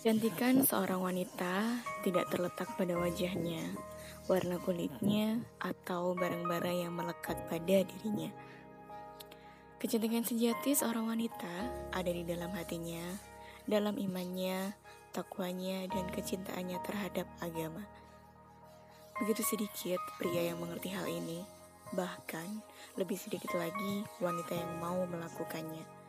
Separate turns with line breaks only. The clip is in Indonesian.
Kecantikan seorang wanita tidak terletak pada wajahnya, warna kulitnya, atau barang-barang yang melekat pada dirinya. Kecantikan sejati seorang wanita ada di dalam hatinya, dalam imannya, takwanya, dan kecintaannya terhadap agama. Begitu sedikit pria yang mengerti hal ini, bahkan lebih sedikit lagi wanita yang mau melakukannya.